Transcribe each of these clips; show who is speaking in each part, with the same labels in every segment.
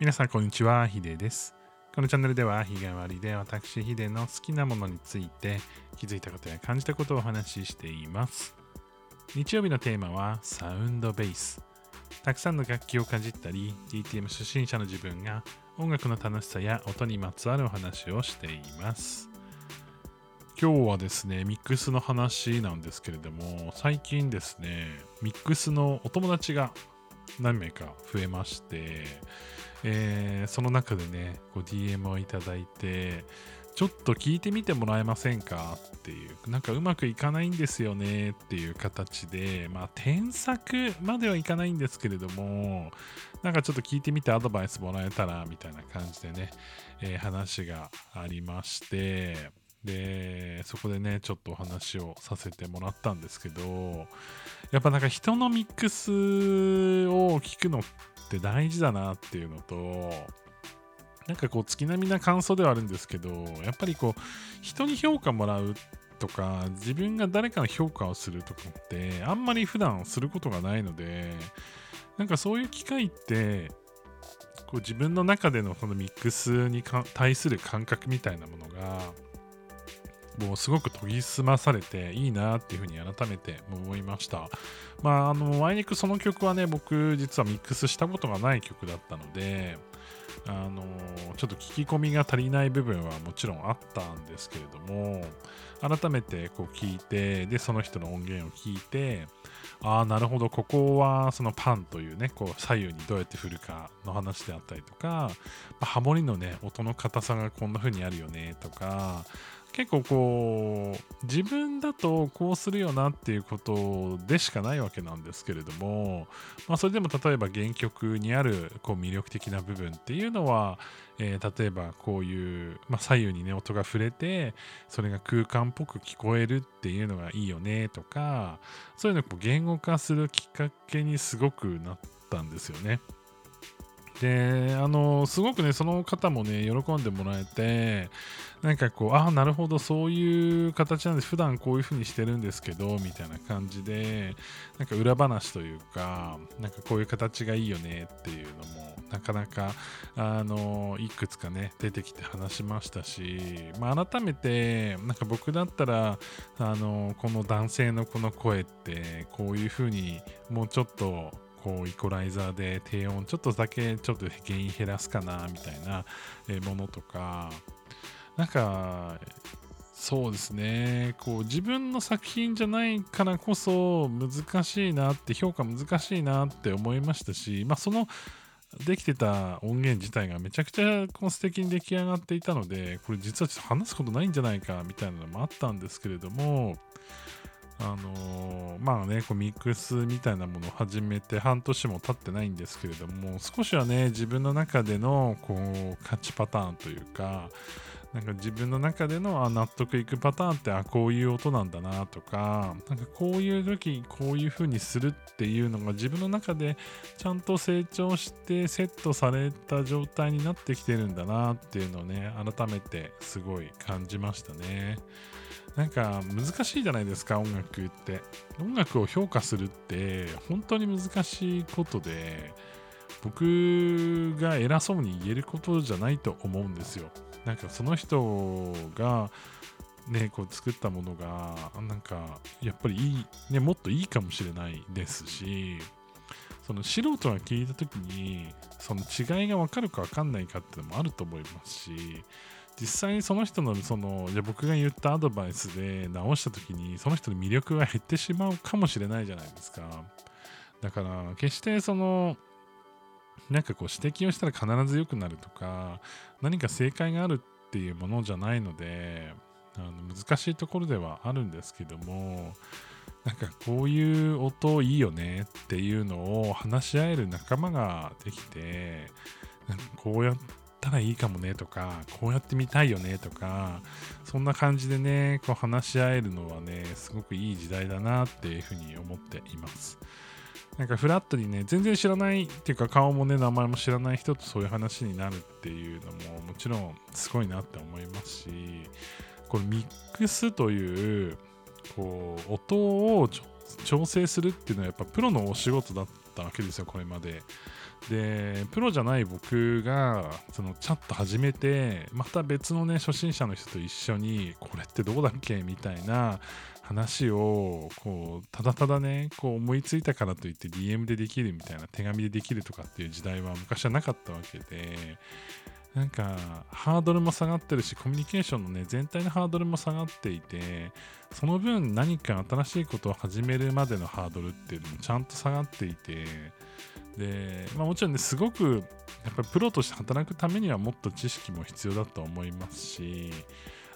Speaker 1: 皆さんこんにちは、ヒデです。このチャンネルでは日替わりで私ヒデの好きなものについて気づいたことや感じたことをお話ししています。日曜日のテーマはサウンドベース。たくさんの楽器をかじったり、DTM 初心者の自分が音楽の楽しさや音にまつわるお話をしています。今日はですね、ミックスの話なんですけれども、最近ですね、ミックスのお友達が何名か増えまして、えーその中でね、DM をいただいて、ちょっと聞いてみてもらえませんか？っていう、なんかうまくいかないんですよね？っていう形で、まあ、添削まではいかないんですけれども、なんかちょっと聞いてみてアドバイスもらえたらみたいな感じでね、えー話がありまして、で、そこでね、ちょっとお話をさせてもらったんですけど、やっぱなんか人のミックスを聞くのって大事だなっていうのと、なんかこう月並みな感想ではあるんですけど、やっぱりこう人に評価もらうとか、自分が誰かの評価をするとかって、あんまり普段することがないので、なんかそういう機会って、こう自分の中でのこのミックスに対する感覚みたいなものが、もうすごく研ぎ澄まされていいなっていうふうに改めて思いました。まあ、あの、あいにくその曲はね、僕実はミックスしたことがない曲だったので、あの、ちょっと聞き込みが足りない部分はもちろんあったんですけれども、改めてこう聞いて、で、その人の音源を聞いて、ああ、なるほど、ここはそのパンというね、こう左右にどうやって振るかの話であったりとか、ハモリのね、音の硬さがこんな風にあるよねとか、結構こう自分だとこうするよなっていうことでしかないわけなんですけれども、まあ、それでも例えば原曲にあるこう魅力的な部分っていうのは、えー例えばこういう、まあ、左右にね音が触れてそれが空間っぽく聞こえるっていうのがいいよねとかそういうのを言語化するきっかけにすごくなったんですよね。で、あの、すごくね、その方もね、喜んでもらえて、なんかこう、ああ、なるほど、そういう形なんです。普段こういう風にしてるんですけど、みたいな感じで、なんか裏話というか、なんかこういう形がいいよねっていうのも、なかなか、あの、いくつかね、出てきて話しましたし、まあ、改めて、なんか僕だったら、あの、この男性のこの声って、こういう風に、もうちょっと、こうイコライザーで低音ちょっとだけちょっと原因減らすかなみたいなものとかなんかそうですね。こう自分の作品じゃないからこそ難しいなって評価難しいなって思いましたしまあそのできてた音源自体がめちゃくちゃこう素敵に出来上がっていたのでこれ実はちょっと話すことないんじゃないかみたいなのもあったんですけれどもあのーまあね、こうミックスみたいなものを始めて半年も経ってないんですけれども、少しはね、自分の中でのこう勝ちパターンというか、なんか自分の中でのあ納得いくパターンってあこういう音なんだなとかなんかこういう時こういう風にするっていうのが自分の中でちゃんと成長してセットされた状態になってきてるんだなっていうのをね改めてすごい感じましたね。なんか難しいじゃないですか音楽って。音楽を評価するって本当に難しいことで僕が偉そうに言えることじゃないと思うんですよ。なんかその人がねこう作ったものがなんかやっぱりいい、ね、もっといいかもしれないですしその素人が聞いた時にその違いが分かるか分かんないかっていうのもあると思いますし実際にその人のそのじゃ僕が言ったアドバイスで直した時にその人の魅力が減ってしまうかもしれないじゃないですか。だから決してそのなんかこう指摘をしたら必ず良くなるとか何か正解があるっていうものじゃないのであの難しいところではあるんですけどもなんかこういう音いいよねっていうのを話し合える仲間ができてこうやったらいいかもねとかこうやってみたいよねとかそんな感じでねこう話し合えるのはねすごくいい時代だなっていうふうに思っています。なんかフラットにね、全然知らないっていうか顔もね、名前も知らない人とそういう話になるっていうのももちろんすごいなって思いますし、このミックスという、こう、音をちょっ調整するっていうのはやっぱプロのお仕事だったわけですよ、これまで。でプロじゃない僕がそのチャット始めてまた別のね初心者の人と一緒にこれってどうだっけみたいな話をこうただただねこう思いついたからといって DM でできるみたいな手紙でできるとかっていう時代は昔はなかったわけでなんかハードルも下がってるしコミュニケーションのね全体のハードルも下がっていてその分何か新しいことを始めるまでのハードルっていうのもちゃんと下がっていてで、まあ、もちろんねすごくやっぱりプロとして働くためにはもっと知識も必要だと思いますし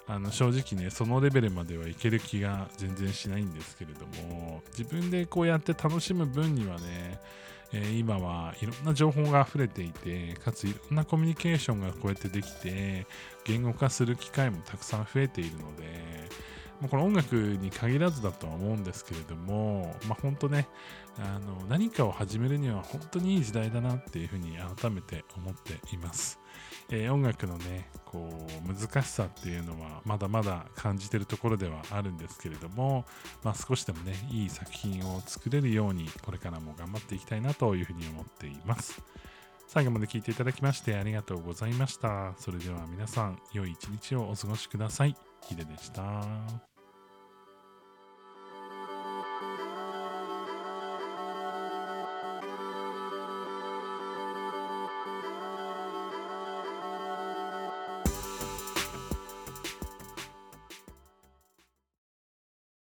Speaker 1: あの正直ねそのレベルまではいける気が全然しないんですけれども自分でこうやって楽しむ分にはねえ、今はいろんな情報が溢れていて、かついろんなコミュニケーションがこうやってできて、言語化する機会もたくさん増えているので、もうこの音楽に限らずだとは思うんですけれども、まあ、本当ねあの、何かを始めるには本当にいい時代だなっていうふうに改めて思っています。えー、音楽のね、こう、難しさっていうのは、まだまだ感じてるところではあるんですけれども、まあ、少しでもね、いい作品を作れるように、これからも頑張っていきたいなというふうに思っています。最後まで聞いていただきましてありがとうございました。それでは皆さん、良い一日をお過ごしください。ヒデでした。